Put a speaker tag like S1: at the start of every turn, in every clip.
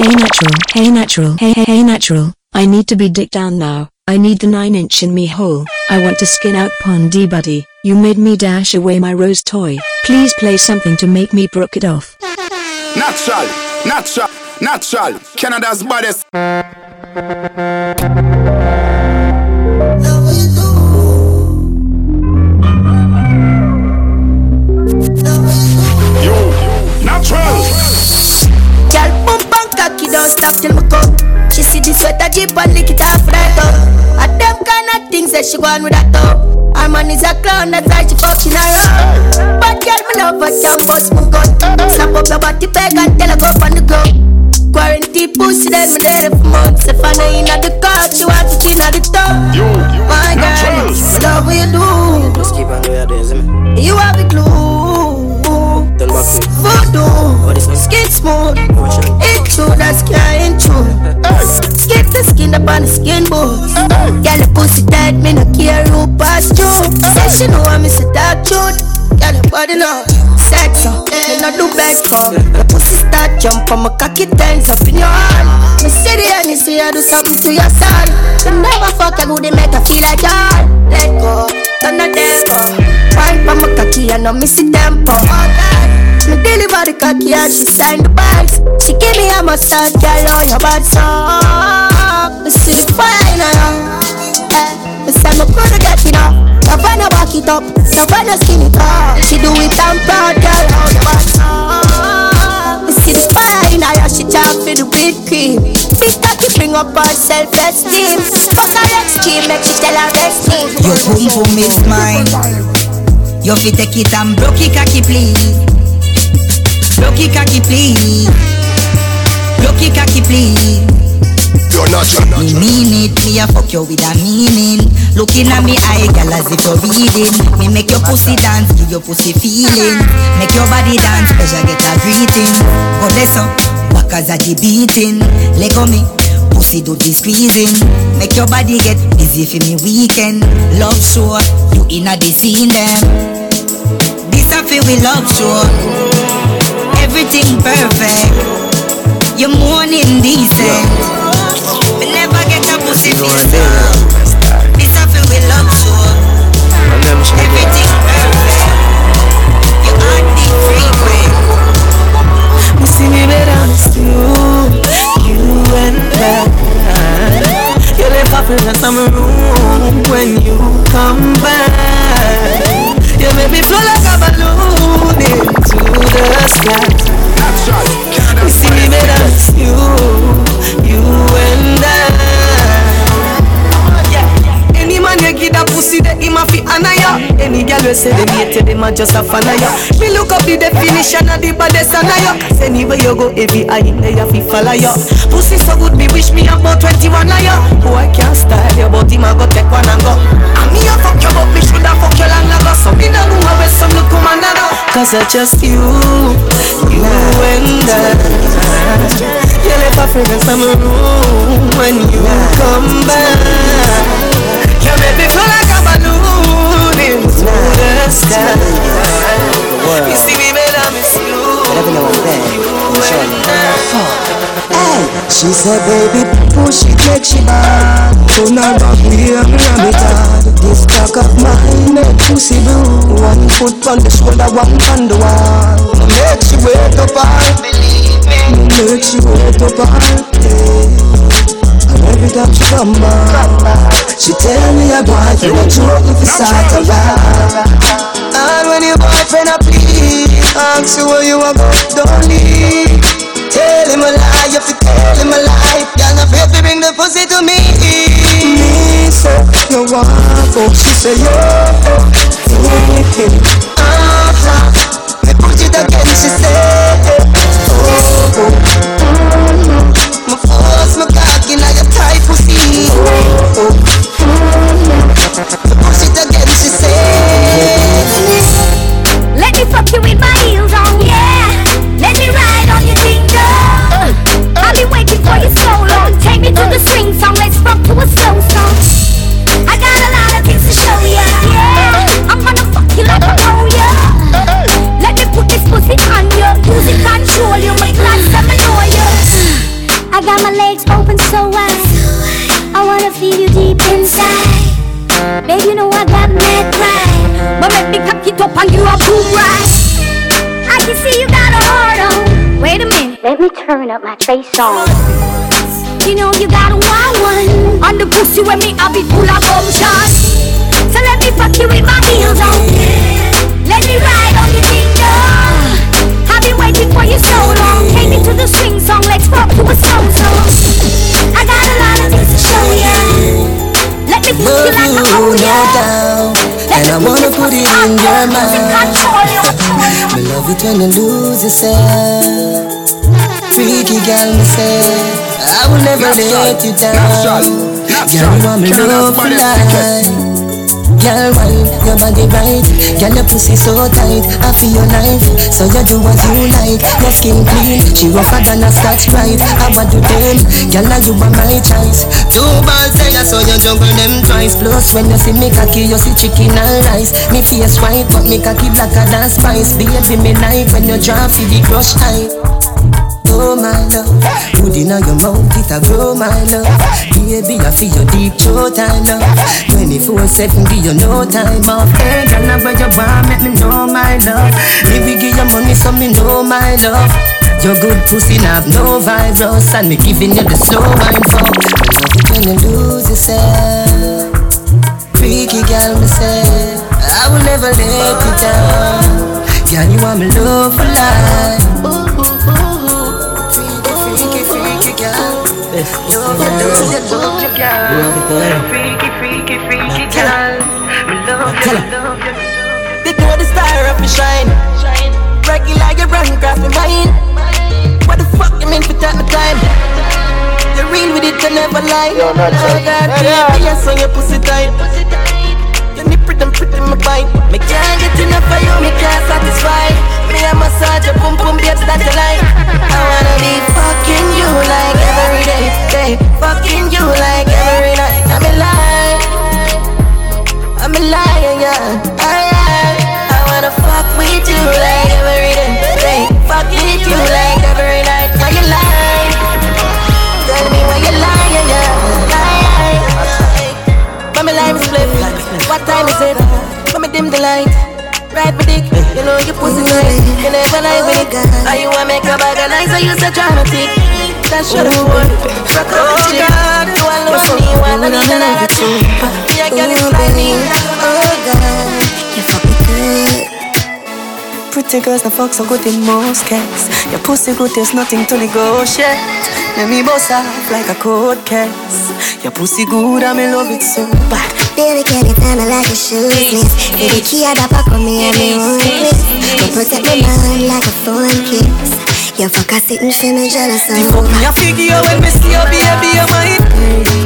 S1: Hey natural, hey natural, hey hey hey natural. I need to be dick down now. I need the 9 inch in me hole. I want to skin out Pondy buddy. You made me dash away my rose toy. Please play something to make me brook it off.
S2: Natural, natural, natural. Canada's baddest. Yo,
S3: stop till me come. She see the sweater jeep and lick it off right up. And them kind of things that she want with that top. Her man is a clown, that's why she fucking around. But girl, me love her, can bust my gun. Snap up your body bag and tell her go on the ground. Quarantine pussy, then me there for months. If I know in the car, she want to in the top.
S2: Yo,
S3: My girl, me love what you do.
S4: Just keep on doing your days.
S3: You have the glue.
S4: Back quick.
S3: Voodoo,
S4: this one?
S3: skin smooth.
S4: Motion.
S3: It's true, that's can't true. Skip the skin up on the skin boots. Girl, the pussy tight, me no care who pass through. Say she know I'm Mr. Dark. Girl, your body now, sex up, me no do beg for. The pussy start jump on my cocky turns up in your hand. Me see the see I do something to your son. You never fuck a good, make her feel like y'all. Let go, turn the tempo. Wine for my cocky, I know me see tempo. Oh, Me deliver the cocky and she sign the bags. She give me a massage, girl, oh your bad song. Me see the fire in her. Eh, me say me coulda get it back it up, Savannah skin it up. She do it and proud, girl, oh your bad song. Me see the fire she talk for the big cream. Big cocky bring up her self-esteem. Fuck her extreme, make she tell her best thing.
S5: Your boom boom is mine. You fi take it and broke it cocky please. It cocky please. It cocky please.
S2: You're natural,
S5: Me
S2: natural.
S5: mean it, me a fuck you with a meaning. Looking at me eye, girl, as if you're reading. Me make your pussy dance, give your pussy feeling. Make your body dance, pleasure get a greeting. Oh, go this up, back as a the beating. Leg on me, pussy do the squeezing. Make your body get busy for me weekend. Love show, you inna the scene them. This a feel we love show. Everything perfect. You're morning decent. Me never get a pussy
S4: You
S5: feel
S4: know what I mean?
S5: so. This feel we love show.
S4: And them shit.
S5: Everything perfect. You are the frequent.
S6: See me better you, you and I. You left off in some room when you come back. Make me flow like a balloon into the sky. You see me better
S2: baddest.
S6: you, you and I. you give that pussy, that him a fi honor ya. Any girl we say them hate you, them a just a fan of ya. Me look up the definition of the baddest honor ya. Cause anywhere you go, every eye in there fi follow ya. Pussy so good, me wish me about 21 of ya. Boy can't style you, but him go take one and go. And me a fuck you, but me shoulda fuck you long ago. So me no know where some look come and. Cause I just you, you and I. You left a fragrance in my room when you come back.
S7: She said, baby, push it, make she bad. Turn her back, me and me dad. This cock of mine, make pussy blue. One foot on the shoulder, one on the wall. Make she wake up, I me. Make she wake up, I every time she come back, she tell me a boyfriend a joke if it's to rap. And when your boyfriend a please, ask you where you are going, don't leave. Tell him a lie, you have to tell him a lie. Girl, not afraid to bring the pussy to me. Me say you want fuck, she say yo. Uh-huh. Me put it again, she say. Oh, oh. Mm-hmm. Me force my cock in your tight pussy. Oh, oh. Me push it again, she say.
S8: Let me fuck you with my heels inside. Baby, you know I got mad pride. But make me cock it up and you a boom right. I can see you got a heart on. Wait a minute, let me turn up my face on. You know you got a wild one. On the pussy with me, I'll be full of bum shots.
S3: When you lose yourself. Freaky girl, me say, I will never let you down. Girl, you want me love for life. Girl, wine, your body right? Girl, your pussy so tight I feel your knife. So you do what you like Your skin clean. She rougher than a scotch right? I want you them? Girl, now you are my choice. Two balls I saw you juggle them twice. Plus when you see me cocky You see chicken and rice. Me face white But me cocky blacker than spice. Baby, me like when you drop See the crush tight oh my love. Good inna your mouth, it a grow my love. Baby, I feel your deep throat, I love 24-7, give you no time off. Hey, girl, now where you want, make me know my love. Maybe give you money so me know my love. Your good pussy have no virus And me giving you the slow wine for. Love it when you lose yourself. Freaky girl, me say I will never let you down. Girl, you want me love for life girl Love you, love you, girl Freaky, freaky, freaky girl Me love you, love you
S6: know the star of me shine Regular, you run across my mind What the fuck you mean for take my time? You're real with it, you never lie Oh God, baby, I saw your pussy tight Your nip pretty, pretty, my bite Me can't get enough should have won Rock up the chick You alone me, wanna need another Me a girl is like
S9: Oh God, you fuck me good.
S10: Pretty girls, the fuck so good in most cases. Your pussy good, there's nothing to negotiate. Let me bust off like a cold case. Your pussy good, I'm in love with so bad.
S9: Baby, can you tell me like a shoeless? Baby, key at the back of me and me one place. Go protect my mind like a phone kiss. You fuck a sitting for me jealous
S10: The
S9: of
S10: fuck me a figure when me see your baby, you're mine.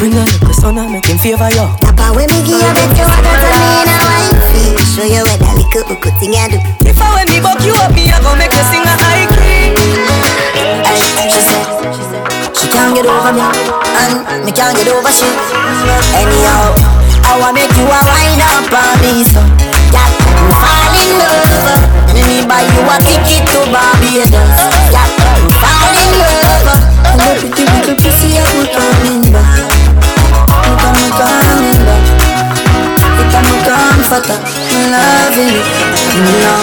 S10: Bring a little son and make him favor you.
S9: Papa, when me give you bet you want to me in a wifey. Show you what that little hook thing I do.
S10: If I when me buck you up, me I go make you sing a high key.
S6: She said She can't get over me And me can't get over she Anyhow I wanna make you a wine up on me so Yeah, you in love Me me buy you a ticket to Barbados Yeah, fall in love And the little pussy I put on in back You got me coming back You got me comforter Me loving You know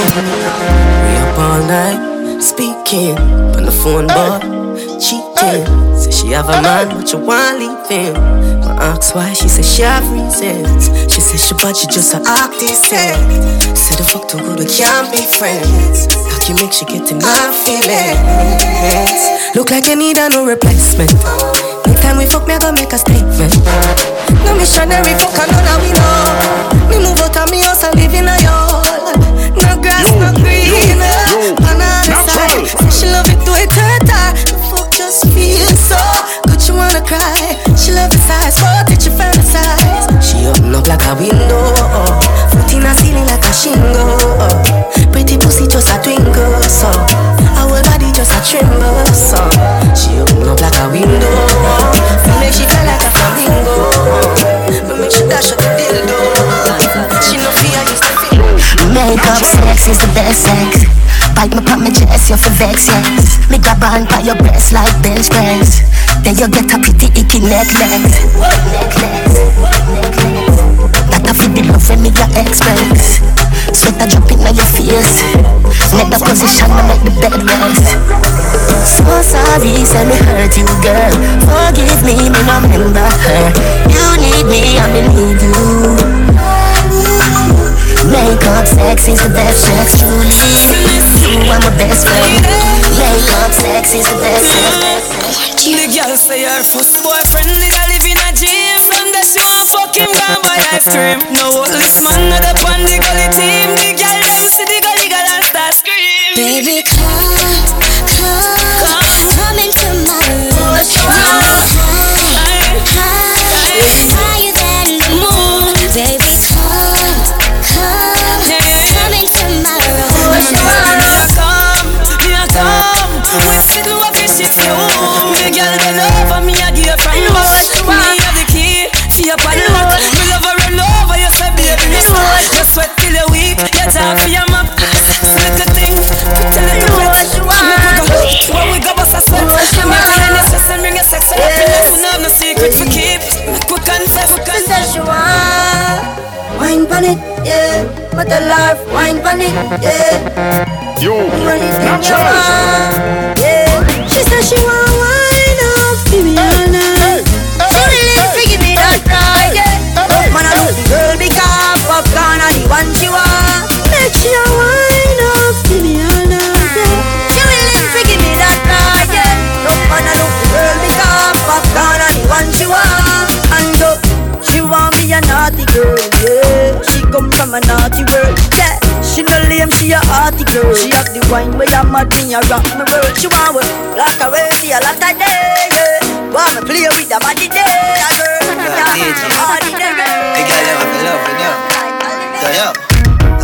S10: We up all night speaking on the phone, but cheating. Say she have a man, but you want to leave him. I ask why, she say she have reasons. She say she but she just a act decent. Say the fuck too good, we can't be friends. How can make she get in my feelings? Look like you need a no replacement. Next time we fuck, me I go make a statement. No missionary fuck, I know that we know. Me move out of me house and live in a yard. No grass, no green. She love it to it hurt her. The fuck just feels so good. She wanna cry. She love the size. Fuck it, she fantasize. She open up like a window. Foot in a ceiling like a shingle. Pretty pussy just a twinkle. So our body just a tremble. So she open up like a window. We make she feel like a flamingo. We make she dash out the dildo. She no fear, used to feel.
S9: Makeup sex is the best sex. Bite me pop my chest, you for vex, yes. Me grab on by your breast like bench press.
S3: Then you get a pretty icky necklace. Necklace, That a fit the love when me your express. Sweat a drop in your face. Make the position to make the bed rest. So sorry, say me hurt you, girl. Forgive me, me no remember her. You need me, I me need you. Makeup sex is the best sex, truly. You are my best friend. Makeup sex is the best sex.
S11: The girl say her first boyfriend did a live in a gym From that she want fuck him down by ice cream No this man not up on the gully team The girl them see the gully girl and start scream
S12: Baby,
S11: me, a
S3: rock me world. She want work like a way for a lot of day, yeah. Want me play with the body day, a girl. Yeah,
S13: DJ.
S3: hardy day,
S13: The girl them have love with you. So yo.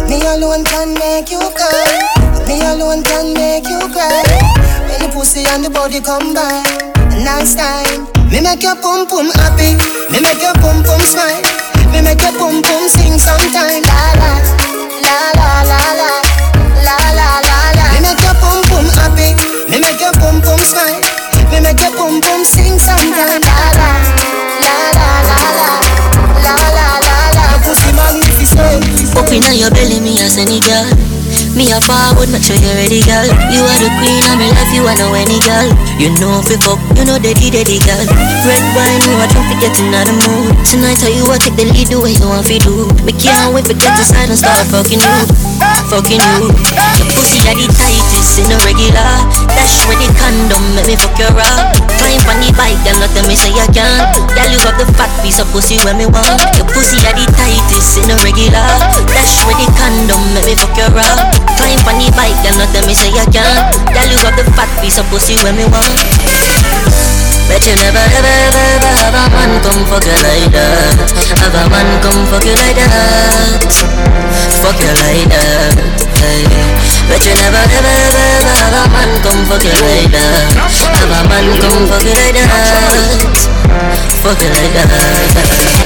S6: Me alone can make you cry. Me alone can make you cry. When the pussy and the body combine, a nice time. Me make your pum pum
S14: any girl. Me a forward, make sure you ready, girl. You are the queen of my life, you are no any girl. You know you fuck, you know daddy, daddy, girl. Red wine, you a drink to get in the mood. Tonight, tell you what, take the lead the way you want to do. Me can't wait to get inside and start fucking you, fucking you. Your pussy are the tightest in a regular. Dash with the condom, make me fuck your up. Climb on the bike and not tell me say you can't. Girl, you got the fat piece of pussy when me want. Your pussy are the tightest in a regular. Dash with the condom, make me fuck your up. Climb on the bike and not tell me say you can't. Girl, you got the fat piece of pussy when me want. Bet you never ever ever ever have a man come fuck you like that. Have a man come fuck you like that. Fuck you like that. Hey. Bet you never ever ever ever have a man come fuck you like that. Have a man come fuck you like that. Fuck you like that.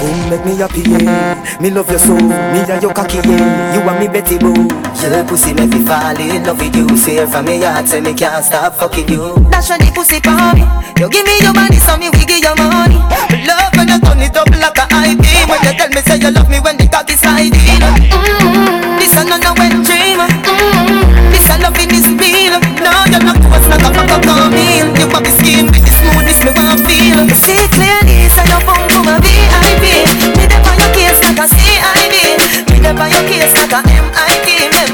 S15: Boom, make me happy, yeah. Me love you so, me and your cocky, yeah. You and me Betty Boo.
S13: Your pussy make me fall in love with you. Say from me heart, say me can't stop fucking you.
S6: Dash on the pussy for me. You give me your money, so me we give you money. Love when you turn it up like a high. When you tell me say you love me when the cock is sliding. Mm-hmm. This no wet dream. Mm-hmm. This a loving is real. No, you're not close like a fuck up meal. You have the skin with the smoothness me want feel. You see clearly, say your boom boom a VIP. Me dey on your case like a CID. Me dey on your case like a MIT.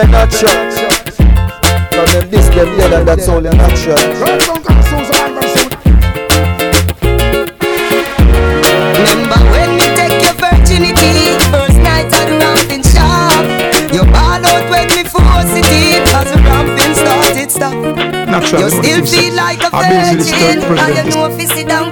S16: Season.
S17: They're natural. From them this, them yeah, and that's all they're natural.
S6: Remember when me take your virginity First night at the ramping shop You ball out when me force it in Cause the ramping started stop
S16: Natural,
S6: You
S16: you
S6: still feel like a virgin
S16: start
S6: And you know if you sit down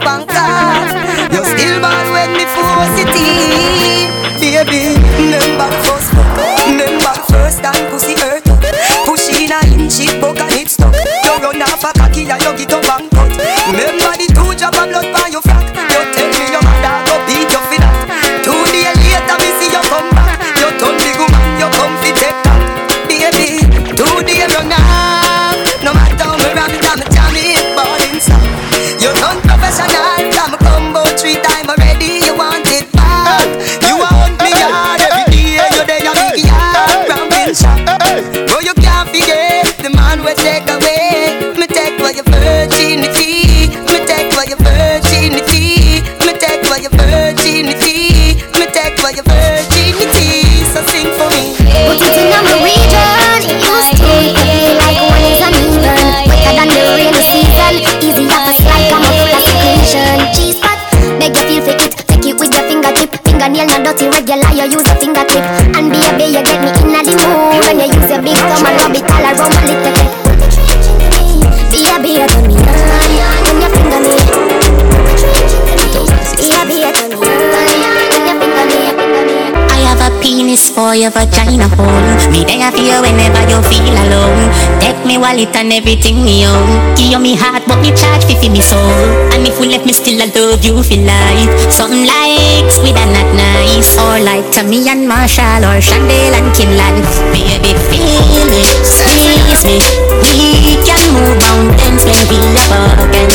S18: for your vagina hole. Me there for you whenever you feel alone. Take me wallet and everything me own. Give me heart, but me charge fi fi me soul. And if we left me still, I love you for life. Something like sweet and not nice, or like Tommy and Marshall or Chandel and Kinlan. Baby, feel me, squeeze me. We can move mountains when we are broken.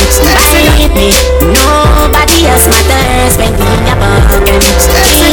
S18: Bite me, nobody else matters when we are broken.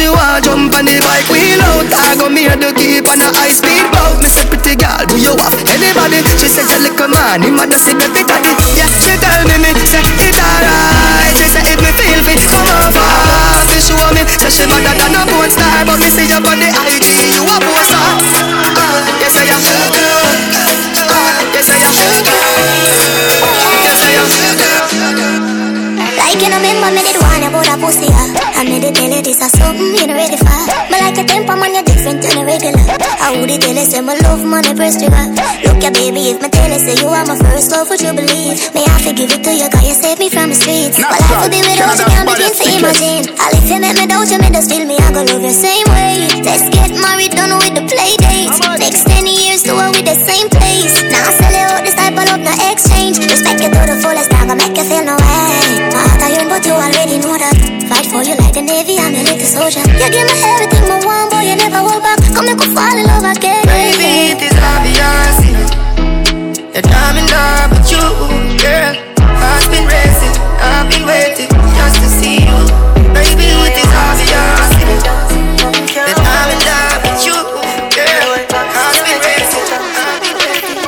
S10: She want jump on the bike wheel out I go me to keep on a high speed boat. Me say pretty girl do you have anybody? She said you little man him a just see baby daddy Yeah she tell me me say it alright. She say if me feel fit come over She show me say she better than a porn star But me see you on the IG you a poster uh, Yes I am Yes I am Yes I am
S9: Like you know, me did one about a pussy, yeah. I made it tell you this is something you know ready for. But like a temper man, you're different than a regular. I would it tell you say my love money first trigger. Look ya baby, if my tell you say you are my first love, would you believe? May I forgive it to you, cause you saved me from the streets. But life would be without you, can't begin to imagine. I'll if you make me doubt you, me just feel me, I go love you same way. Let's get married, done with the play date. Next 10 years, do it with the same place. Now I sell you out this type of love, no exchange. Respect you to the fullest, the Navy, I'm your little soldier. You give me everything, my one boy, you never hold back. Come, you could fall in love again.
S10: Baby, it is obvious That I'm in love with you, girl Heart's been racing, I've been waiting Just to see you Baby, it is obvious That I'm in love with you, girl Heart's been racing, I've been waiting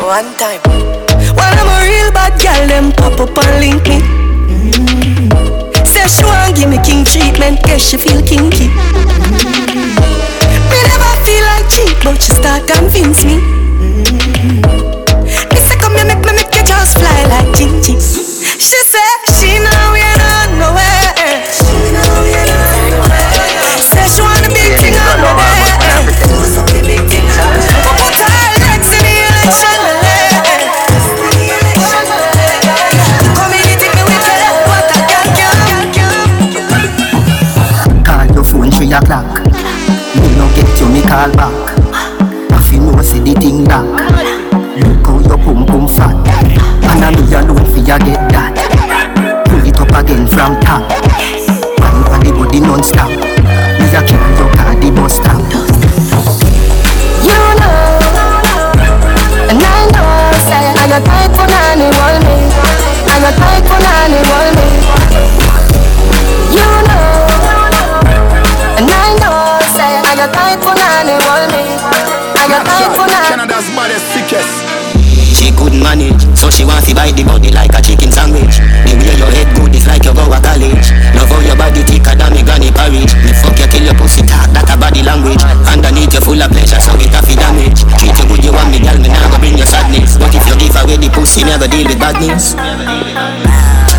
S10: One time When I'm a real bad girl, them pop up and link me. Say she want give me king treatment, guess she feel kinky me never feel like cheap, but she start convince me. Mm. Me say come here, make me make you just fly like Gigi.
S3: It up again from top. Wine for the body non-stop. Me a carry your car the bus stop.
S10: You know, and I know, say I got tight for nanny, want me. I got tight for nanny, want me. You know, and I know, say I got tight for nanny, want me. I got tight for nanny.
S2: Canada's baddest, sickest.
S3: She couldn't manage, so she wants to bite the body like a chicken sandwich. The way your head good is like you go to college. Love how your body thicker than me granny porridge. Me fuck you till your pussy talk, that a body language. Underneath you full of pleasure, so it a fi damage. Treat you good, you want me, girl, me nah go bring you sadness. But if you give away the pussy, never deal with badness.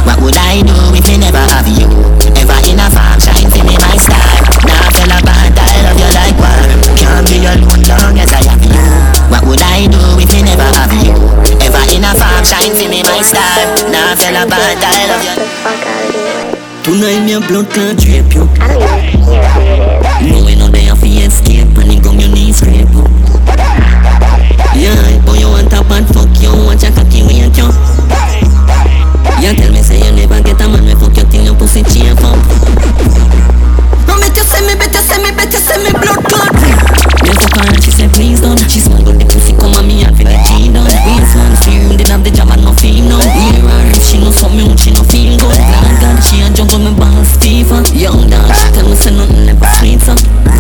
S3: What would I do if me never have you? Ever in a farm, shine for me my star. Now feel a bad, I love you like one. Can't be alone long as I have you. What would I do if me never have you? In a farm, shine for me my star. Now feel a bad, I love you. Tonight me a blood clot drape you. No way no day off you escape and you gum your knees scrape you. Yeah, boy you want a bad fuck you, watch a cocky wait you. You tell me say you never get a man we fuck you till your pussy chafe up.
S10: No make you say me, better say me, better say me blood clot.
S3: Me fuck her and she say please don't. She smuggle Queen of the job and no feel no. Mirror if she no saw me would she no feel good Lord God she a jungle, me balls fever Young dog she tell me say nothing never sweet so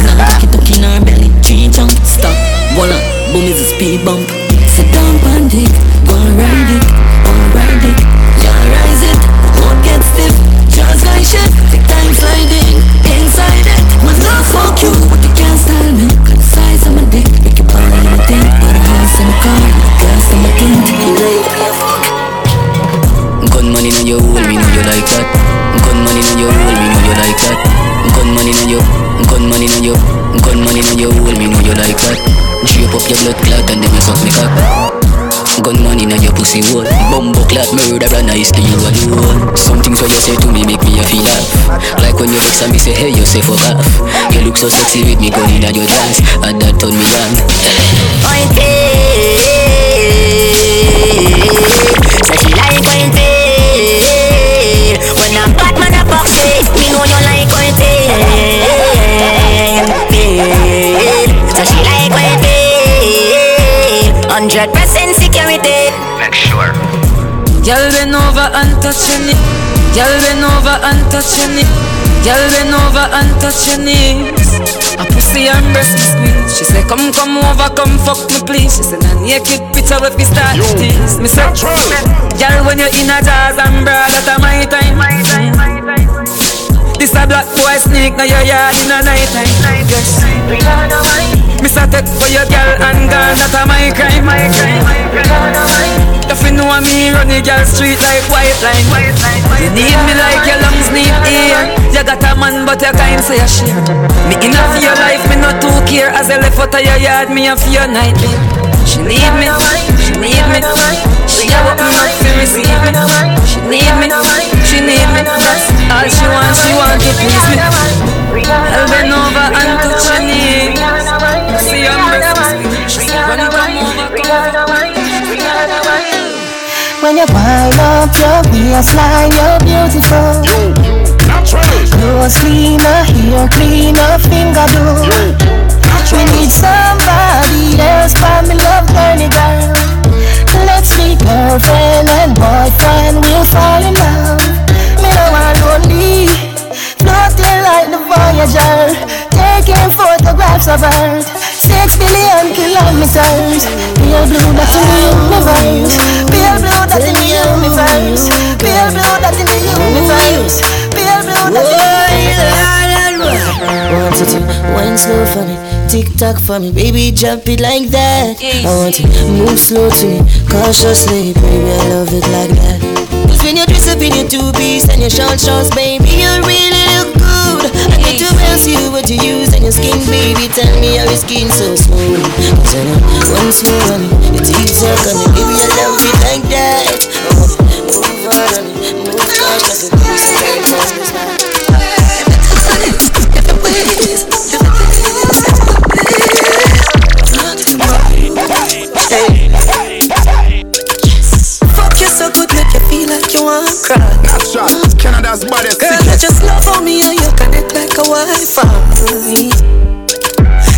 S10: Now I get to in her belly, tree chunk Stop, voila, boom is a speed bump. You
S19: like that. Gunman in your hole, me know you like that. Gunman in your, gunman in your, gunman in your hole, me know you like that. Drape up your blood clot and then you suck me cock. Gunman in your pussy hole Bumbo clot murderer nice to you alone Some things what you say to me make me a feel laugh Like when you vex and me say hey you say fuck off You look so sexy with me gun in your dance And that turn me on
S18: Say she eh,
S20: eh, eh,
S11: Girl bend over and touch your knee. Girl bend over and touch your knee. Girl bend over and touch your knees. A pussy and breast me squeeze. She say come come over, come fuck me please. She say na naked picture if we start this. Me say, girl when you're in a jazz and broad, that a my time. This a black boy sneak now your yard in a night time. Yes. Me say take for your girl and gone, that a my crime. My crime. If you know me, run the girl street like white line. You need me like your lungs need air. You got a man, but you can't say a share. Me enough for your life, me not too care. As I left out of your yard, me a for your nightly. She need me, she need me. She a open up for receive me. She need me, she need me. That's all she want, she want to please me. I'll bend over and touch your knee. When you come over, come over.
S3: When you wind up your waistline, you're beautiful. Clothes cleaner, hair cleaner, finger do. We need somebody else for me love dirty girl. Let's be girlfriend and boyfriend, we'll fall in love. Me no want lonely, floating like the Voyager, taking photographs of Earth. Six billion kilometers, pale blue that's in the universe, pale blue that's in the universe, pale blue that's in the universe, pale blue that's in the universe.
S10: Want you to wine slow for me, tick tock for me, baby, jump it like that. I want you to move slow to me, cautiously, baby, I love it like that. Cause when you dress up in your two piece and your short shorts, baby, you really look good. I need to ask you what you use on your skin, baby. Tell me how your skin so smooth. Cause I know one slow on it, your tock on it, baby, I love it like that. I want you to move hard on it, move cautiously, baby, so very fast.
S11: Fuck you so good, make you feel like you wanna cry.
S2: Canada's baddest
S11: Girl, I just love on me and you connect like a Wi-Fi.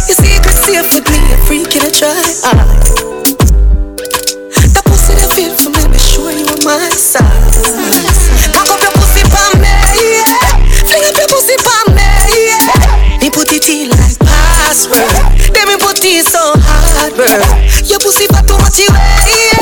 S11: Your secret safe with me, a freak in a try. That pussy that feel for me, be sure you on my side. Cock up your pussy pa me, yeah. Fling up your pussy pa me, yeah. Me put it in like password. Then me put it so hard, bro. Your pussy fat too much, yeah.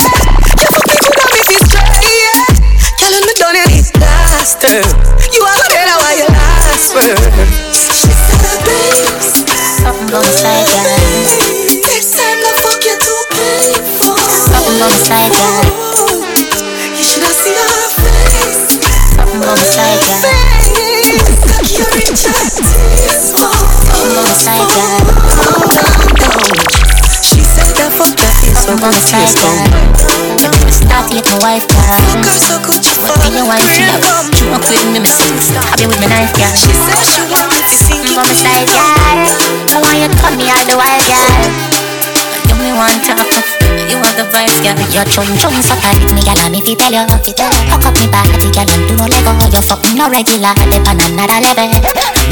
S11: She said she
S18: want me
S11: to sing
S18: on the side, girl I want you to cut me out the wild, girl Me one talk you want the vibes, girl Your chun chun so tight me, And if you tell you, if you Hook up me body, girl And do no lego You fuck me no regular Dip on another level.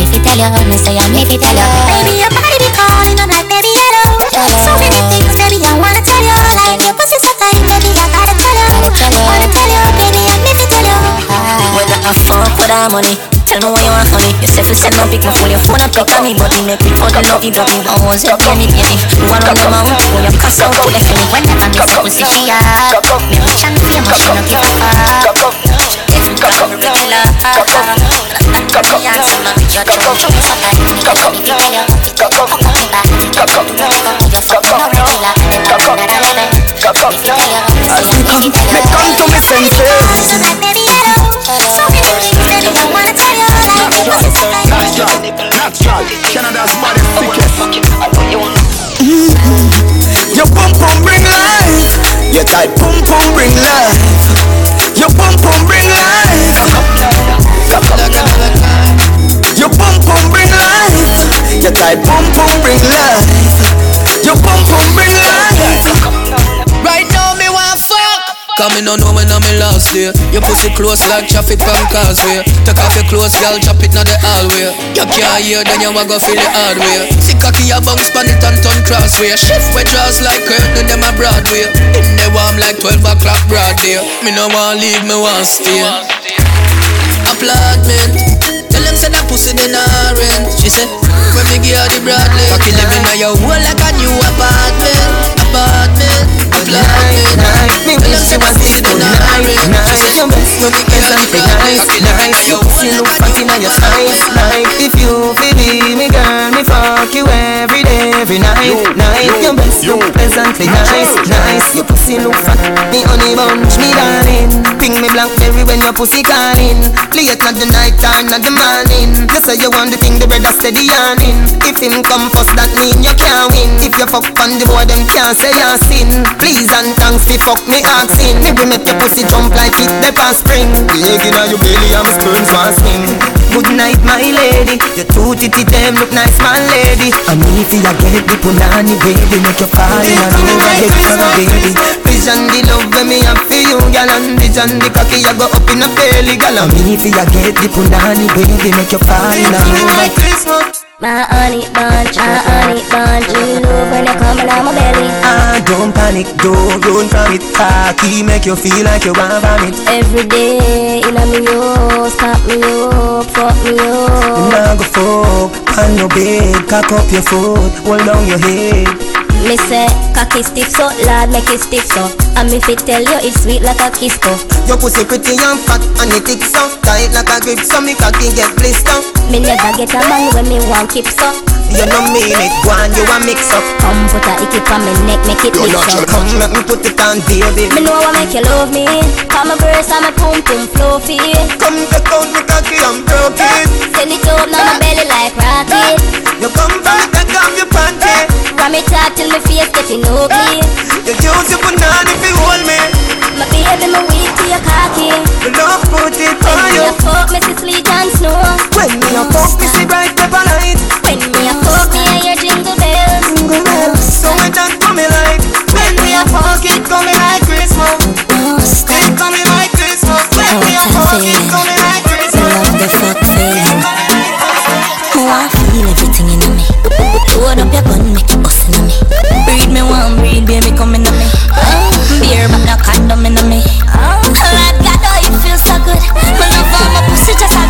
S18: If you tell you, me say I'm if you tell you Baby, your body be calling I'm like, baby, hello So many things, baby, I wanna tell you. Like your pussy so tight, baby, I gotta tell you. Wanna tell you, baby, I'm if you tell you.
S10: Whether I fuck with our money Tell me what you
S18: want honey You say fi send no pic, my phone your phone a talk on me But me make me all the love you love me One was up, yeah me baby. You want run your mouth, when you cuss out to the me Whenever me say pussy she hot Me rich and famous, she no give a fuck. If you call me regular Me answer, my bitch, you're true So tight, me get me feel you Fuck up me back, me get to know You're fucking no regular And then I'm another level Me feel you,
S6: As we come, me come to me senses
S2: Natural, Canada's body sickest.
S6: Your pum pum bring life. Your tight pum pum bring life. Your pum pum bring life. Your pum pum bring life. Your tight pum pum bring life. Your pum pum bring life.
S21: Cause me no know when I'm in last day Your pussy close like traffic from causeway. Take off your clothes, girl, chop it na the hallway. You can't hear, then you a go feel it hard way. See cocky, a bounce pan it and turn crossway. Shift where draws like curtain, them a Broadway. In the warm like 12 o'clock broad day. Me no want leave, me want stay. Applaudment Tell them say that pussy they not rent She said, when me give her the Bradley Cocky living on your wall like a new apartment. Apartment, apartment
S6: Me wish you was this good night, night Your best no be pleasant, nice, nice Your pussy look fat inna your eyes, like If you believe me, girl, me fuck you every day, every night, night Your best look pleasantly nice, nice Your pussy look fat, me honey bunch, me darling Ping me blackberry when your pussy calling Play it not the night time, not the morning You say you want the thing, the brother steady yarning If him come first, that mean you can't win If you fuck on the boy, them can't say you sin. Please and thanks, fi fuck me asking. Me will make your pussy jump like it the past spring. The egg inna your belly, I'm a sperm fasting Good night, my lady. Your two titty them look nice, my lady. And me fi ya get the punani baby Make you fall in and over get from a baby. Vision the love when me have for you, gal And vision the cocky ya go up in a belly, gal And me fi ya get the punani baby Make you fall in and over Christmas
S22: My honey bunch, my honey bunch. You love when they coming out my belly.
S6: Ah, don't panic, don't run from it Cocky make you feel like you want vomit.
S22: Every day, in a me house Pop me up, fuck me
S6: You
S22: up.
S6: Nah go fuck on your bed, cock up your foot, hold down your head.
S22: Me say, cocky stiff so, lad make it stiff so. And me fit tell you it's sweet like a kisco
S6: Your pussy pretty and fat and it thick so. Tight like a grip so me cocky get blister
S22: Me never get a man when me want keep so.
S6: You no mean it, go on you a mix up.
S22: Come put a icky on me neck, make it lick up.
S6: come let me put it on baby.
S22: Me know what make you love me. Come my breast and my pum pum fluffy.
S6: Come take out me cocky and broke it.
S22: Send it up now my belly like rocket
S6: You come me take off your panty.
S22: Ram it out till my face getting ugly.
S6: Eh, you use your banana if you hold me.
S22: My baby, my weak to your cocky.
S6: You love put it
S22: When
S6: on
S22: me
S6: you.
S22: a fuck, me see sleet and snow.
S6: When me a fuck me see bright pepper light.
S22: When me a fuck, me hear jingle bells.
S6: Jingle bells. So it that coming like. When me a fuck it coming like Christmas. It coming like Christmas. When me a fuck it coming like Christmas.
S18: Love the fuck feeling Me Load up your gun, make it bust in me. Breed me one, breed baby come in on me. Beer but no condom in on me. Lord God, oh it feels so good. My love all my pussy just a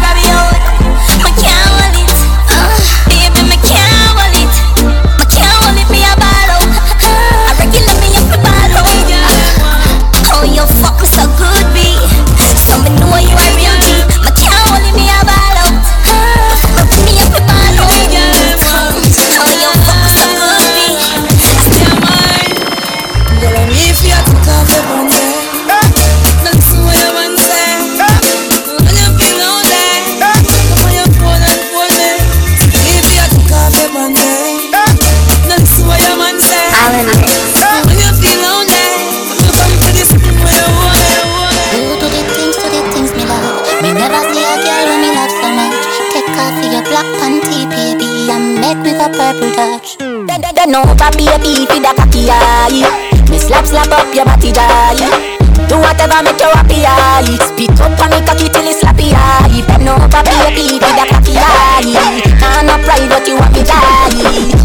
S20: Then, over baby for the cocky eye. Me slap slap up your body die do whatever make you happy, aye Spit up on me cocky till it's sloppy, aye Them no papi, happy with a cocky, aye Nah, not pride, but you want me die.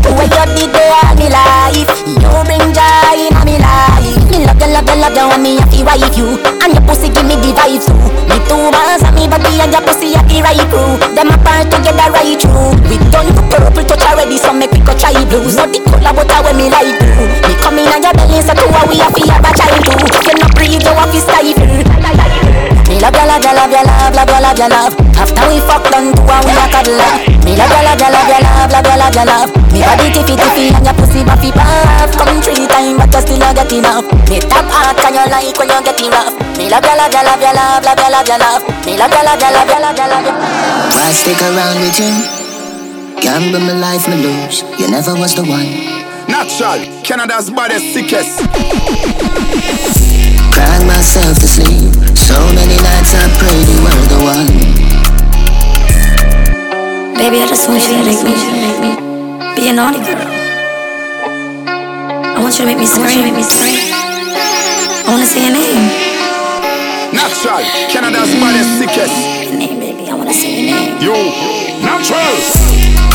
S20: Do what you did there all me life? You bring joy in me life. Me love you, love you, love you, want me happy wife you. And your pussy give me the vibe too. Me two balls and me body and your pussy happy right through Them apart together
S23: right
S20: through We done for purple touch already, so make we go try blues. Not the color, but I wear me like blue Me come in on
S23: your belly, so two we happy have a child too You're not breathe you a fi stifle. Me love ya, love ya, love ya, love, love ya, love ya, love. After we fuck done, two a we a cuddle. Me love ya, love ya, love ya, love, love ya, love ya, love. Me body tiffy tiffy and your pussy buffy puff. Come three times, but you still not get enough. Me tap hard, can you like when you get it rough? Me love ya, love ya, love ya, love, love ya, love ya, love. Me love ya, love ya, love ya, love ya, love ya.
S3: Why stick around with you? Gamble my life, me lose. You never was the one.
S2: Natural, Canada's baddest, sickest.
S3: Cried myself to sleep. So many nights I prayed you were the one.
S23: Baby, I just want you to make me, be a naughty girl. I want you to make me scream. I wanna say your name.
S2: Natural, Canada's baddest, sickest.
S23: Your name, baby. I wanna say your name.
S2: Yo, natural.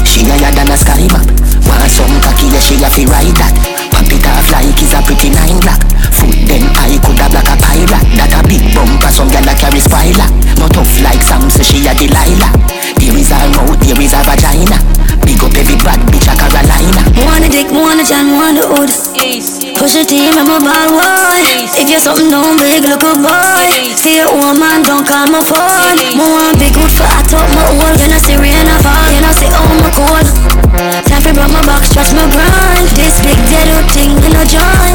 S3: She higher than a sky map. Want some cocky, yeah, she have to ride that. Pump it off like it's a pretty nine black. Foot then I could have like a pirate. That a big bumper, some gyal a carry spoiler. Not tough like Sam, so she a Delilah. There is her mouth, there is her vagina. Big up every bad bitch a Carolina.
S23: Wanna dick, wanna jam, wanna hood. Push a team, I'm a bad boy. If you're something down big, look a boy. See a woman, don't call my phone. More big good for I talk my old. You know, see rain or fall, you know, see oh my cold. Time for rub my box, stretch my grind. This big dead thing, you know, join.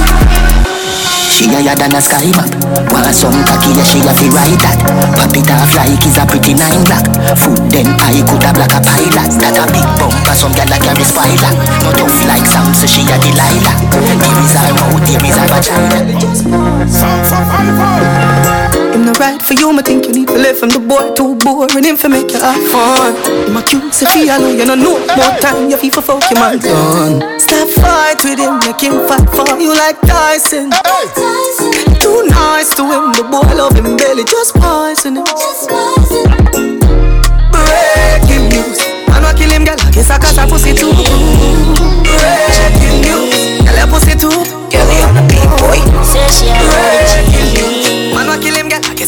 S3: She higher than a sky map. Want some cocky, yeah, she have to ride that. Pop it off like it's a pretty nine black. Foot then I could have like a pilot. That a big bumper, some gyal a carry spoiler. Not tough like Sam, so she a Delilah. There is her mouth, there is her vagina.
S24: Him no right for you, me think you need to live from the boy too boring. Him for make you have fun. A cute, say feel alone, you know no more time. You for fuck your man done. Stop fight with him, make him fight for you like Tyson. Too nice to him, the boy love him barely, just poison him. Breaking news, man wa kill him, girl. I Guess I got a pussy too. Breaking news, girl, your pussy too. Girl, you on a big boy. Man wa kill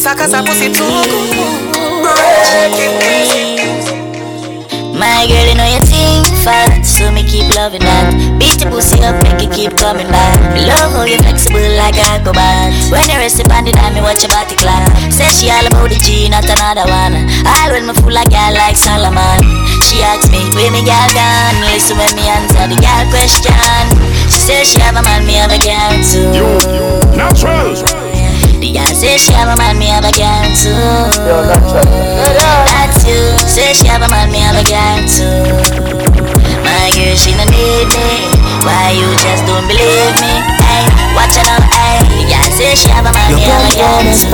S24: him, girl. Guess I got a pussy mm. too. Breaking.
S25: My girl, you know your thing fat, so me keep loving that. Beat the pussy up, make it keep coming back. Me love how you flexible like a cobalt. When you rest upon the dime, me watch your body clap. Say she all about the G, not another one. All when me fool like girl like Solomon. She asks me, where me girl gone? Listen when me answer the girl question. She says she have a man, me have a girl too.
S2: Natural.
S25: The girl say she have a man, me have a girl too. That's you. Say she have a man, me have a girl too. My girl, she no need me. Why you just don't believe me? Hey, watch now, hey. The girl say she have a man, me have a girl too.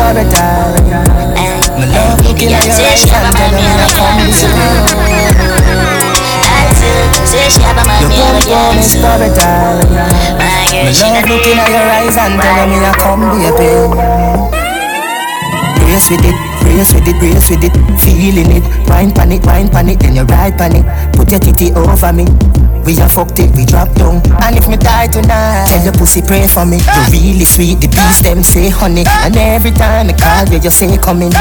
S25: Hey,
S3: My love looking at your
S25: say
S3: eyes
S25: she have a man,
S3: telling
S25: me have a girl too. Say she have a man, me have a
S3: pum
S25: girl
S3: pum is
S25: too.
S3: paradise.
S25: My girl, she no
S3: love looking at your eyes and telling me I come baby. Brace with it, brace with it, brace with it, feeling it. Wine pan it, wine pan it, then you ride pan it. Put your titty over me. We a fucked it, we drop down. And if me die tonight, tell your pussy pray for me. You really sweet, the beast them say honey. And every time I call you, you say coming.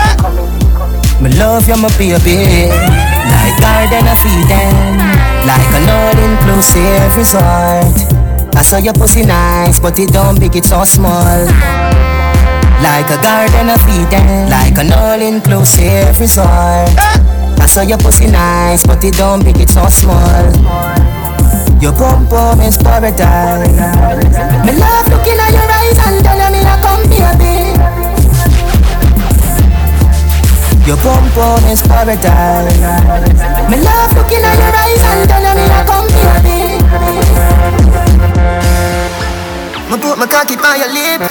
S3: Me love you, my baby. Like a garden of Eden, like an all-inclusive resort. I saw your pussy nice, but it don't big, it's so small. Like a garden of Eden, like an all-inclusive resort. I saw your pussy nice, but it don't big, it's so small. Your pum pum is paradise. Me love looking at Your pum pum is paradise. Me love looking at your eyes and telling me I come baby. Me put my cocky by your lip.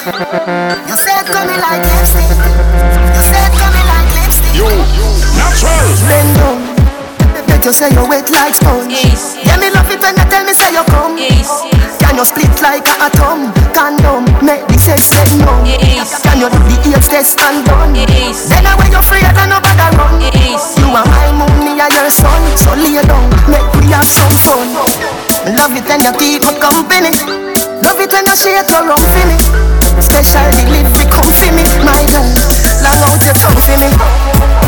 S3: You said coming like lipstick. You said coming like lipstick.
S2: Yo, natural.
S3: Bend down. Bet you say you wet like sponge. Yeah, me love it when you tell me say you come. Can you split like a atom? Condom, make the sex get numb. Can you do the AIDS test and done? Then I when you free, then nobody run. You are my moon, me are your son. So lay down, make we have some fun. Love it when you keep me company. Love it when you shake your rum for me. Special delivery come for me, my girl. Long out your tongue for me.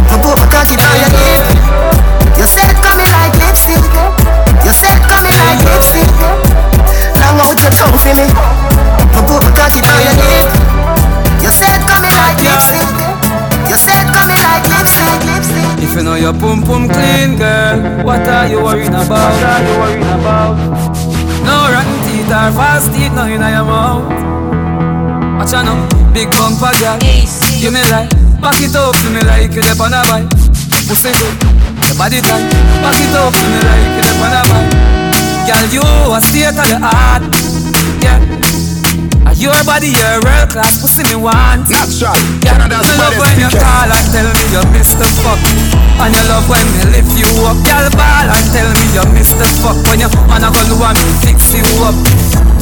S3: Your
S11: pum pum clean, girl. What are you worrying about? What are you worrying about? No rotten teeth or fast teeth, no in your mouth. Watch out now, big bumper girl. Give me like, back it up to me like you dep on a bike. Pussy good, your body tight. Back it up to me like you dep on a bike. Girl, you a state of the art. Yeah. Your body, your world class pussy me want.
S2: Natural,
S11: yeah.
S2: Canada's
S11: Me love when you call and tell me you miss the fuck. And you love when me lift you up. Girl ball and tell me you miss the fuck. When you man a go and me fix you up.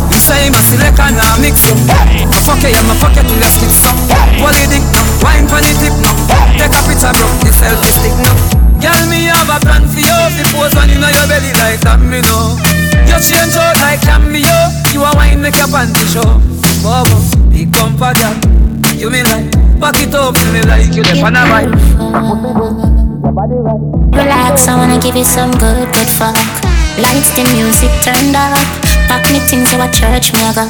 S11: You say me select and I mix you. Me fuck you, yeah, me fuck you till you skip so What you dick no, wine pon the tip no Take a picture bro, the selfie stick no Girl me have a plan for you. Fi pose one inna your belly like that me know. You change out like cameo You a wine make your panty show Bobo, big bumper girl You me like, back it up to me like you the pan a vibe
S9: Relax, I wanna give you some good, good fuck. Lights, the music turned up. Pack me things to a church, me a go.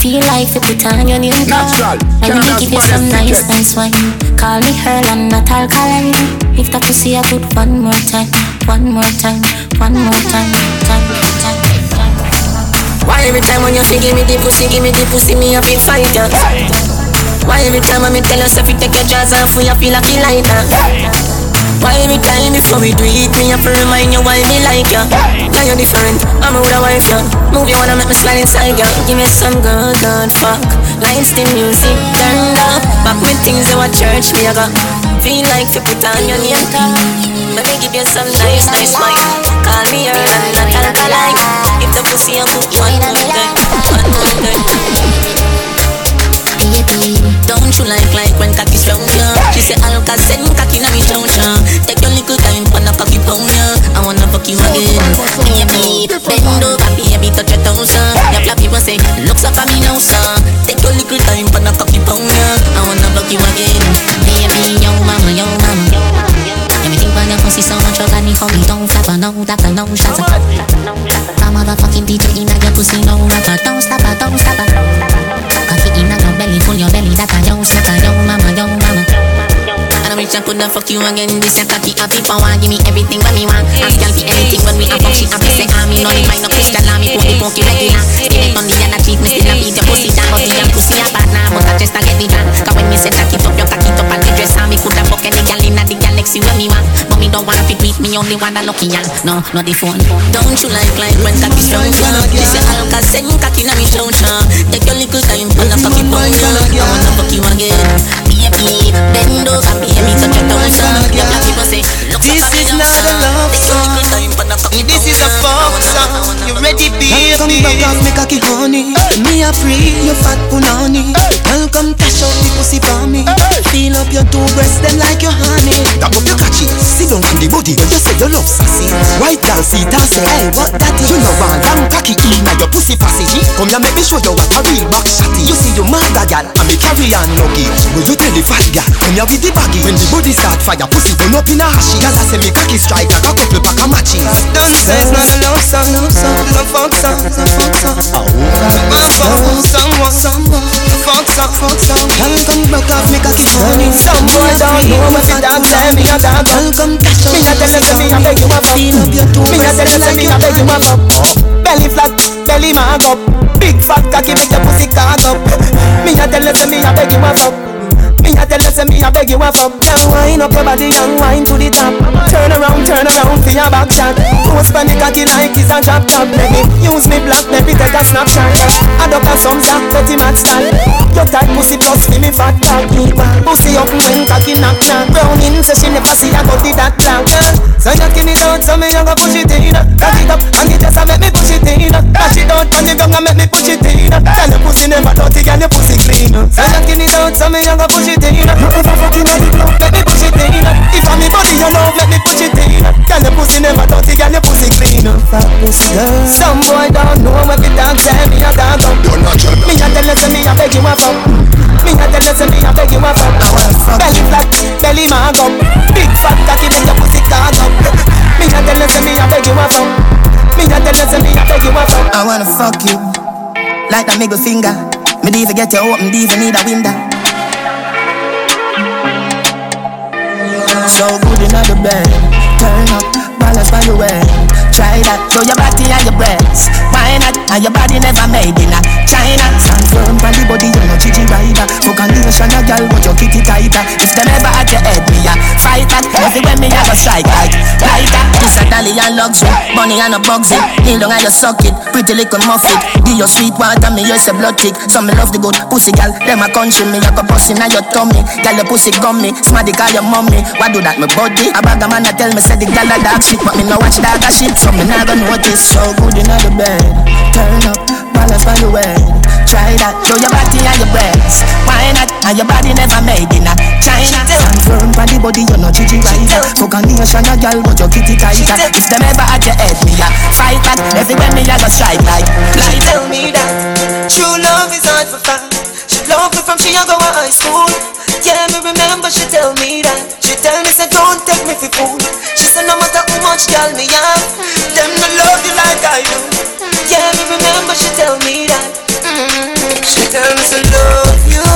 S9: Feel like you put on your new car.
S2: Natural,
S9: I wanna give you some nice,
S2: ticket.
S9: nice wine. Call me her and not alkaline. If that pussy I put one more time, one more time, one more time, time, time, time.
S18: Why every time when you say give me the pussy, give me the pussy, me a feel fight ya? Why every time when me tell yourself you take your jaws off, you feel like you like that? Why every time before we do it, me have to remind you why me like ya? Now you're different, I'm a with a wife ya. Move you wanna make me slide inside ya? Give me some good, good fuck. Lights, the music turned up. Back me things in a church, me a go. Feel like you put on your name tag. Let me give you some nice, nice wine. Call me her and not alkaline. If the pussy I put one more time, one more time. Baby, don't you like like when cocky strong ya? She say Alka send cocky na me chow cha. Take your little time for the cocky pound ya. I wanna fuck you again. Baby, bend over, baby, touch your toes ya. Your flappy people say looks up at me now sir. Take your little time for the cocky pound ya. I wanna fuck you again. Baby, yo mama, yo mama. Everything on your pussy so much, you got me. Don't flap, no, that, no, shut up. My motherfucking DJ in your pussy, no rapper. Don't stop, don't stop. Cocky your belly, full your belly, that a yo, snapper, yo mama, yo And I I coulda fuck you again. This your cocky happy power, give me everything when me want. Ask girl for anything when we a fuck, she happy say ah me no need find no law, me put the punky regular. Still it on the other cheek, me still a beat your pussy down, but the young pussy a bad now, but I just a get the van. Cause when me say cock it up, you cock it up and the dress on me coulda fuck any girl inna the galaxy when me want. But me don't wanna fit with me, only wanna lucky yan. No, not the phone. Don't you like like when cocky strong? She say Alka send cocky na me show Take your little time, wanna fuck it down, I wanna fuck you again. Baby, bend over, baby,
S6: This is not a love
S18: it
S6: This is a folk song. You ready, baby? Come back off me cocky honey. Me a free your fat punani. Welcome cash out the pussy for me. Feel up your two breasts them like your honey.
S26: Tap up your catchy, sit down on the body when you say you love sassy. White girl see say, hey, what that is? You know long cocky in your pussy passage. Come here, make me show you what a real back shotty. You see you mother girl, and me carry on luggage. When you tell the fat girl, come here with the baggy. When the body start fire, pussy burn up in a hashy. Girl, I say me cocky strike like a couple pack of matches.
S6: Don't say it's not a love song, love song. It's a folk song, it's a folk song.
S26: Oh,
S6: My folk, someone, someone. A folk song, folk song. Girl, come back off me cocky honey. Some boy don't know me fi dog say me a dog. Girl, come cash out. Me a tell you say me a beg you a fuck. Feel up your two Me a tell you say me a beg you a fuck. Belly flat, belly mag up. Big fat cocky make your pussy cock up. Me a tell you say me a beg you a fuck. Me a tell you say me a beg you a fuck. Girl wind up your body and wind to the top. Turn around, turn around for your back shot. Post on the cocky like it's a drop top. Let me use me black, let me take a snapshot. Up a some zack, petty match style Your tight pussy plus me me fat cock Pussy up when cocky knock knock. Brown in say she never see a to that clock girl So skin it out so me a go push it in. Cock it up and it just a make me push it in. Dash it out on the ground and make me push it in. Tell your pussy never dirty, girl your pussy clean. So skin it out so me a go push it in. You ever fucking on the club, make me push it in. If I'm me body you love, let me push it in. Girl your pussy never dirty, girl your pussy clean. Fat pussy girl. Some boy don't know what the dog say me a dog up
S2: You're natural.
S6: Me a tell you say me a beg you a fuck. Me a tell you say me a beg you a fuck. Belly flat, belly mag up Big fat cocky make your pussy cock up. Me a tell you say me a beg you a fuck. Me a tell you say me a beg you a fuck.
S26: I wanna fuck you. Like that middle finger. Me even get you open, even need a window.
S3: So good in the bed. Turn up, balance by the way. Try that, show your body and your breasts. Why not? And your body never made in a China. Stand firm on the body, you're not chichi rider. Fuck a nation, a girl, but your kitty tighter. If them ever at your head, me a fight that. Everywhere me have a strike. A dolly and luxury, money and a bugsy. Kneel down and you suck it, pretty little muffin. Give your sweet water, me you say blood tick. Some me love the good pussy, gal. Them a country, me a go bust inna your tummy. Gal your pussy gummy, smarty call your mommy. Why do that, me body? A bag of man a tell me say the gal a dog shit, but me no watch dog a shit, so me nah go notice. So good inna the bed, turn up, balance by the way. Try that, show your body and your breasts. Why not? And your body never made in a China. Stand firm on the body, you're not chichi rider. Fuck a nation, a gal, but your kitty tighter. If them ever at your head, me a fight that. Everywhere me a go strike like light.
S6: tell me that true love is hard for find. She love me from she a go to high school. Yeah, me remember she tell me that. She tell me say don't take me for fool. She said no matter how much girl me have, them no love you She tell me say love you,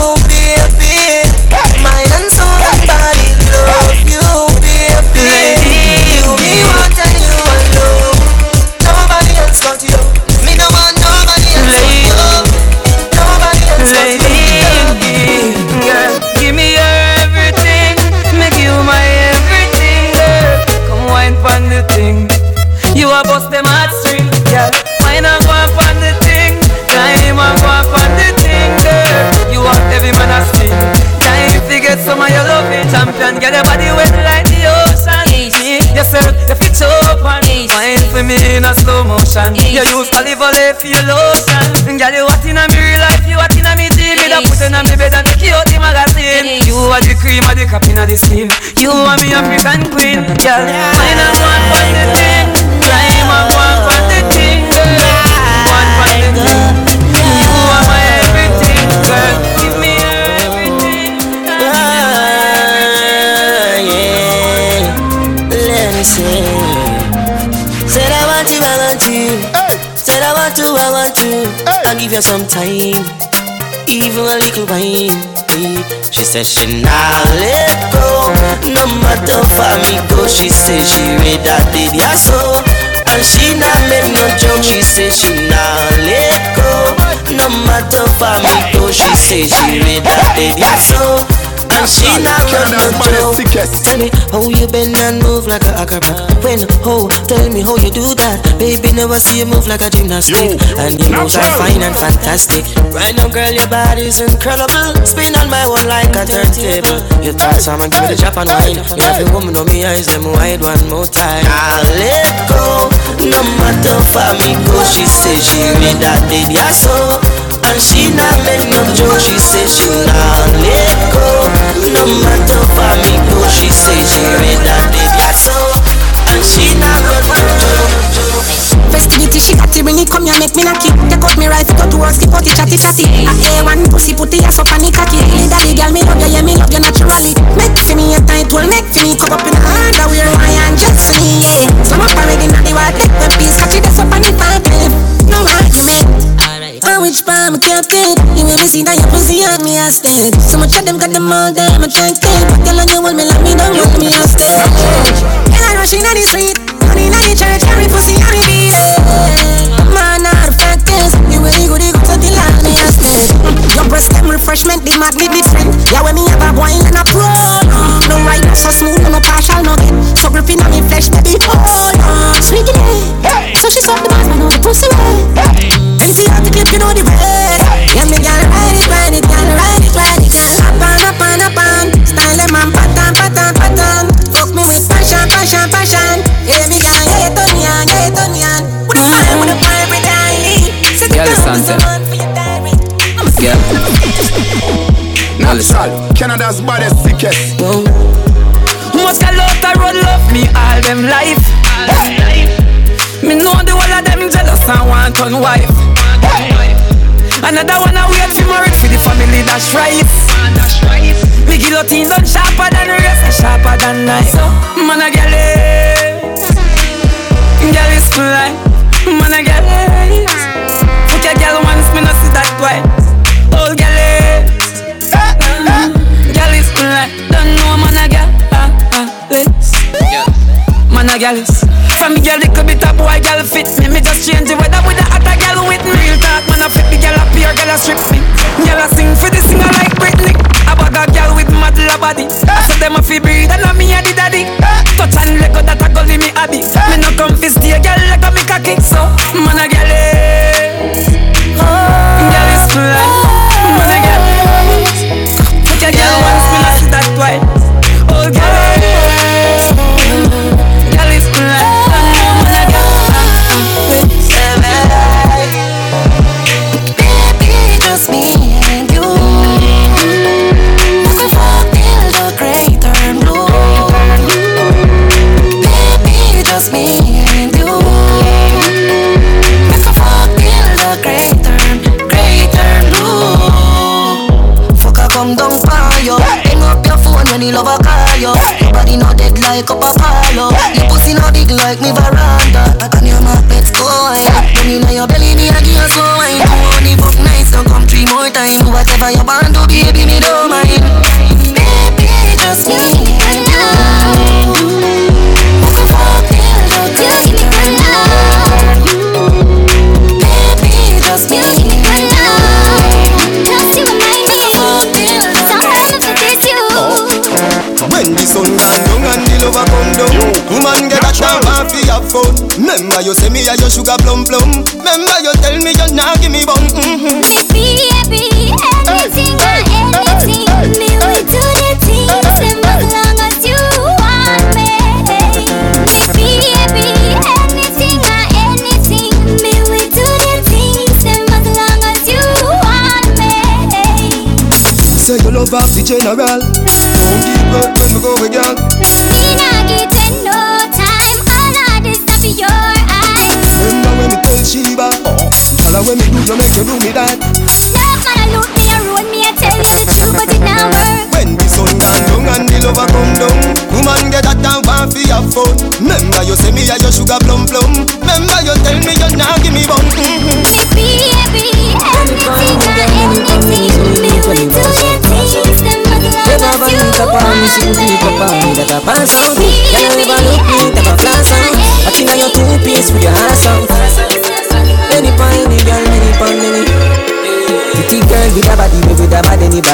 S11: champion. Get your body wet like the ocean. Yourself, you fit open. Wine for me in a slow motion. You use olive oil for your lotion. Girl, you hot in a me real life, you hot in a me team. Me da put in a me bed and take you out the magazine. You are the cream of the cup in the steam. You are me African queen, girl. Wine and go on for the thing.
S6: I'll give you some time, even a little wine. She said she not let go, no matter for me go. She said she read that did ya so, and she not make no joke. She said she not let go, no matter for me go. She said she read that did ya so. And she not run no joke. Tell me how you bend and move like a acrobat. When, how, tell me how you do that. Baby, never see you move like a gymnastic And your moves are fine and fantastic. Right now, girl, your body's incredible. Spin on my one like a turntable. You talk some and give me the chop and wine. You have a woman on me eyes, them wide one more time. I'll let go. No matter for me go. She say she read that did ya so and she not make no joke, she say she not let go No matter for me go, she say she read that did ya so And she not got no joke
S27: Festivity, she got it, bring it, come here, make me knock it. Take out me rifle, go to work, skip out the chatty chatty. A A1 pussy, put ass up on the cocky. Hey, daddy, girl, me love you, yeah, me love you naturally. Make for me a tight will make for me Cup up in the underwear, Ryan Jackson, yeah. Slam up already, now the white, take the piece Catch it, that's up on the five, no argument I which my captain. You make me see that your pussy on me a stand. So much of them got them all damn attractive
S11: that's right. Me guillotine done sharper than the rest, sharper than knife. So, Man a gal is, gal is fly. Man a is. Fuck a gal once, me no see that twice. Old gal is, gal is fly. Don't know man a gal. ah, ah.
S9: chalice. From me a little bit of boy, girl fit me. Me just change the weather with a hotter girl with me. Real talk, man, I fit the girl up here, girl a strip me. Girl a sing for the singer like Britney. I bag a girl with mad body. I said them a fi breathe and I me a the daddy. Touch and let go that a go me hobby. Me no come fi stay, girl like a me cocky. So man a girl, eh. girl is fly.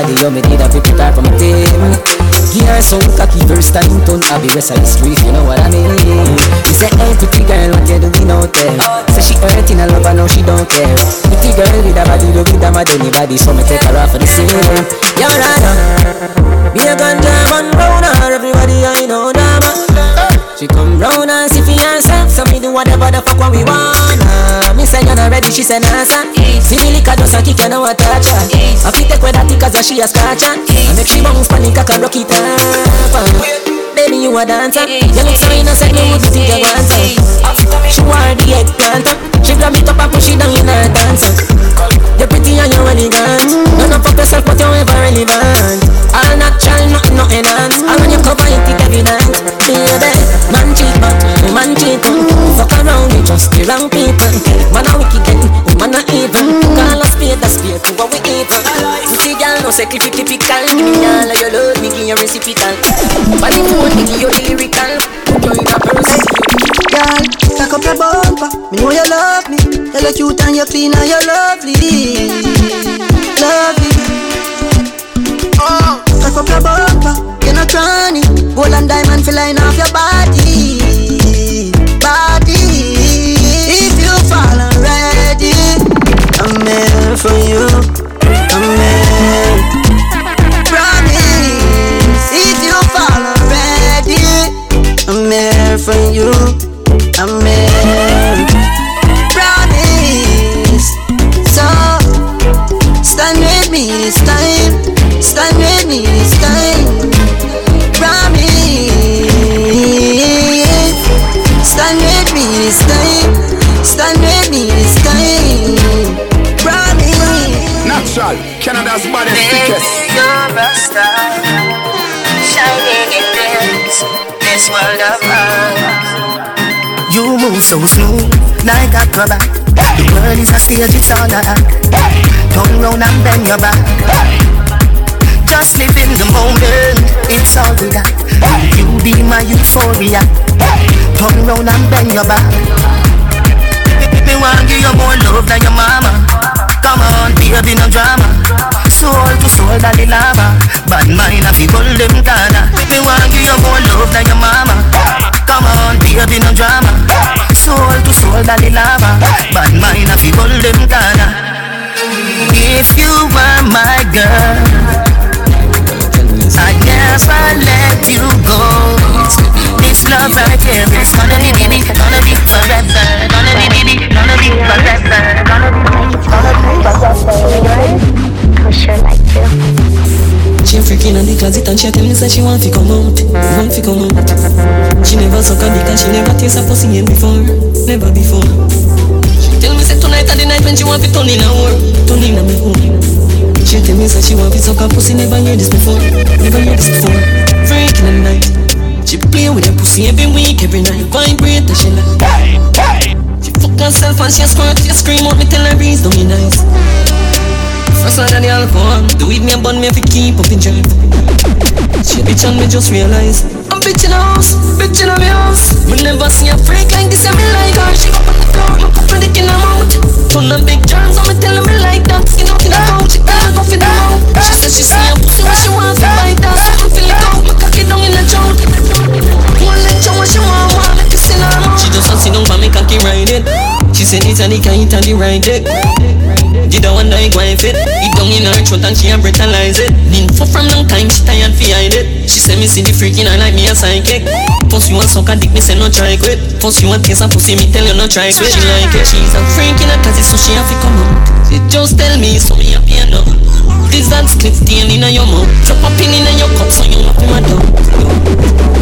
S20: Anybody You me need a put her from a team. Her some cocky first time turn I be West Side Street, you know what I mean? You say, hey pretty girl, what you doing out there? Say she hurting a lover, now she don't care. Pretty girl with a body, me with a mad anybody So me take her off for the same You're right Be a ganja man round her, everybody I know drama. She come round and see for herself So me do whatever the fuck what we Me say you're not ready, she say nah son See the liquor just a kick, you know what touch her. I fit take with that tick as she a scratch her. I make she bounce panic, I can rock it up Baby you a dancer. You look so innocent, you would think you want some She wore the eggplant She grab it up and push it down in her dancer. You're pretty and you're elegant. None of fuck yourself but you're ever relevant. All natural, nothing, no enhance And when you cover it, it evident. Baby, man cheat but man cheat Fuck around with just the wrong people. Man a wicked woman a evil. Call a spade a spade to what we evil? Pretty girl no say clippy typical Give me all of your love, me give you reciprocal Body phone, me give you the lyrical Put you in a
S6: Girl, back up your bumper. Me know you love me. You look cute and you clean and you lovely. Lovely. Oh, back up your bumper. You're not cranny. Gold and diamond feel line off your body.
S3: A. The world is a stage, it's all a. Turn round and bend your back. Just live in the moment, it's all we got. You be my euphoria. Turn round and bend your back. Me want give you more love than your mama. Come on, baby, no drama. Soul to soul, daddy lava. Bad mind, I feel them corner. Me want give you more love than your mama. Come on, baby, no drama. Soul to soul, daddy lava. Bad mind, I feel them corner. If you were my girl. I'd never let you go. This love right here is gonna be baby, gonna be forever, gonna be baby, gonna be forever, gonna be, gonna be forever.
S28: Cause sure like you.
S10: She freaking on the closet and she tell me say she want to come out, want to come out. She never suck a dick and she never taste a pussy in before, never before. She tell me say tonight are the night when she want to turn in a whore, turn in a me home. She tell me say she want to suck a pussy, never hear this before, never hear this before. Freaking at night, she play with her pussy every week, every night. Vibrate and she like. She fuck herself and she squirt, she scream out me tell her reason, don't be eyes. First one of the alcohol, the weed me a bun me if keep up in drive. She a bitch and me just realize I'm bitch in the house, bitch in the house. Me never see a freak like this and me like her. She go on the floor, me my dick in her mouth. Turn them big germs on me, me like that. Skin out in the couch, she me go for the mouth. She said she see a pussy when she want to bite that. So me feel it out, me cock it down in the choke. One leg chow when she want, want me kiss in her mouth. She just want sit down for me cocky ride it. She said it's a dick and it a the right dick. Did I wonder if I fit It down in her throat and she a brutalize it. For from long time, she tired fi hide it. She say me see the freak in like me a psychic. First you want suck a dick, me say no try quit. First you want taste a pussy, me tell you no try quit. She like it, she's a freak in her closet so she have to come out She just tell me so me happy enough This dance clip stain in your mouth. Drop a pin in your cup so you want my dog.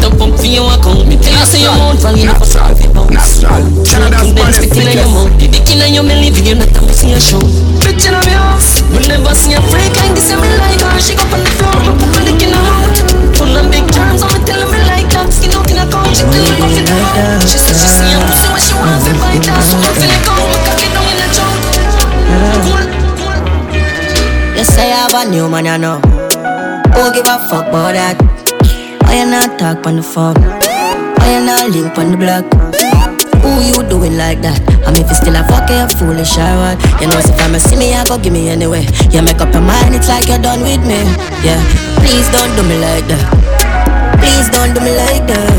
S10: Dump up for your account. Me tell you say your mouth value for solve it bounce Canada's baddest spit in your mouth. The dick in your belly, you not a pussy a show. Bitch in my house We never see a freak like this and me like her. She go on the floor, me put my dick in her mouth Turn them big germs on me, tell me like that. Skin out in a couch, she tell me go fit mouth She said she see a pussy when she want to bite that So I feel it go, me cock it down in the choke
S2: You say I have a new man, you know. Who give a fuck about that? Why you not talk on the phone? Why you not link on the block? Who you doing like that? I mean, if you still a fuck, you foolish or what? You know, if I'm see me, I go give me anyway. You make up your mind, it's like you're done with me. Yeah, please don't do me like that. Please don't do me like that.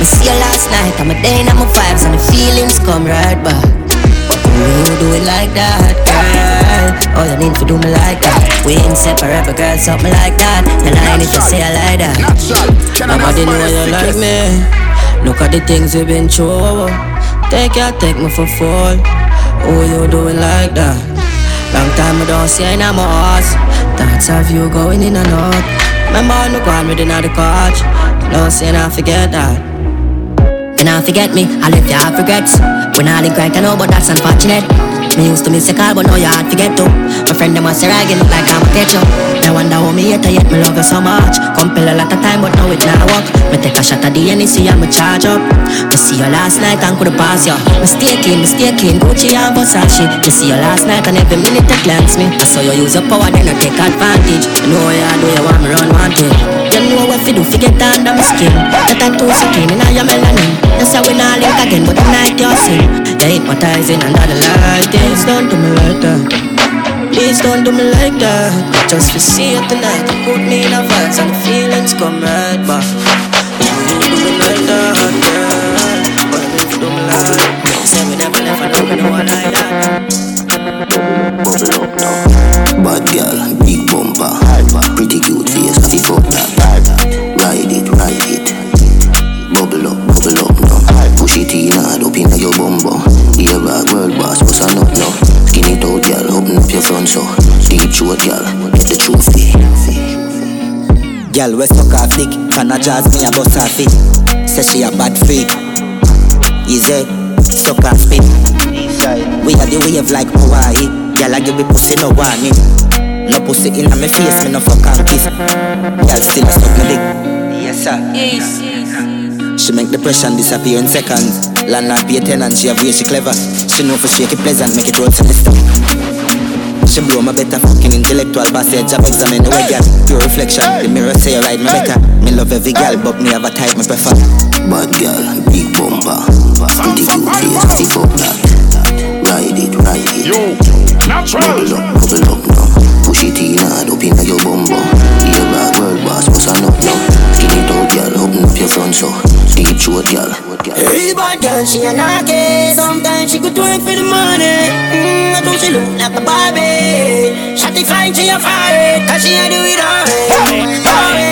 S2: Me see you last night, I'm a day in my vibes and the feelings come right back. You do it like that, girl? Oh, you need to do me like that. We but girl, something like that. The line if you say I like that. Nobody know you like me. Look at the things we've been through. Take ya, take me for fool. Oh, you doing like that? Long time I don't see you in my house. Thoughts of you going in and out. Remember, no go on with another couch. No say I forget that. Can I forget me? I left you have regrets. When I didn't cry, I know, but that's unfortunate. Me used to miss a call, but now you hard forget to. My friend them was say I look like I'm a. Now wonder how me hate her, yet me love her so much. Compel a lot of time, but now it not work. Me take a shot at the NEC and me charge up. Me see you last night and coulda pass you. Me stay clean, me stay clean, Gucci and Versace. Me see you last night and every minute it glance me. I saw you use your power, then I take advantage. You know you do you want me run wanted. You know what fi do fi get under my skin. The tattoo so clean in your melanin. You say we not link again, but the night you sin. You hypnotizing under the light. Please don't do me like that. Please don't do me like that. Just to see it tonight, put me in a vibes and the feelings come right back. You do me like that, girl. But if you do me like that, say we never I know we know like that.
S29: Bad girl, big bumper. Pretty cute face, happy fuck that. Ride it, ride it. Bubble up, bubble up now. Push it in hard up inna your bum bum. Yeah, bag world boss, what's out, open up your front so. Deep throat, girl, get the trophy. Eh?
S30: Girl, we suck her dick, can I jazz me a bust her feet? Say she a bad freak. Easy, suck her spit. We are the wave like Hawaii. Girl, I give me pussy no warning. No pussy in my face, me no fuck and kiss. Girl, still a suck me dick. Yes sir.
S28: Yes, yes.
S30: She make depression disappear in seconds. Landlord pay tenant, she have way she clever. She know for shake it pleasant, make it roll to the stop.
S31: She blow my better fucking intellectual passage I've examined the way girl. Pure reflection The mirror say you ride me better. Me love every girl But me have a type me prefer.
S29: Bad girl, big bumper. Pretty cute face, pretty fuck that. Ride it, ride it. Yo, natural. Bubble up, bubble up now Push it in hard up inna your bumbo Here girl, open up your front so Deep throat girl.
S32: Hey, bad girl, she a knocky Sometimes she could work for the money. Mm, I do she look like a Barbie. Shotty fine, she a fire Cause she a do it alright She a do it alright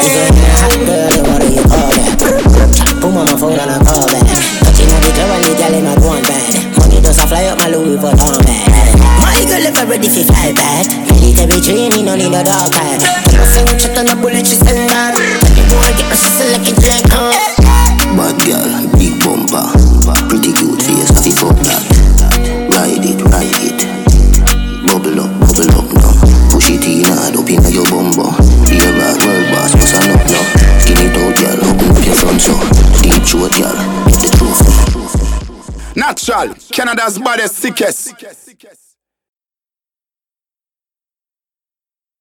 S3: If you're a girl, call on phone I back. Touching on the club and the girl in my one bad Money does a fly up my Louis Vuitton ready for fly back Military training, no need a dog tag When I sing shit on the bullet, she send back Tell the boy get my sister like a drink, huh?
S29: Bad girl, big bumper. Pretty cute face, happy fuck that. Ride it, ride it. Bubble up, bubble up now Push it in hard up inna your bumbo Here bad world boss, what's a nut now Skin it out girl, open up your front so Deep throat girl, get the truth.
S2: Natural, Canada's baddest sickest.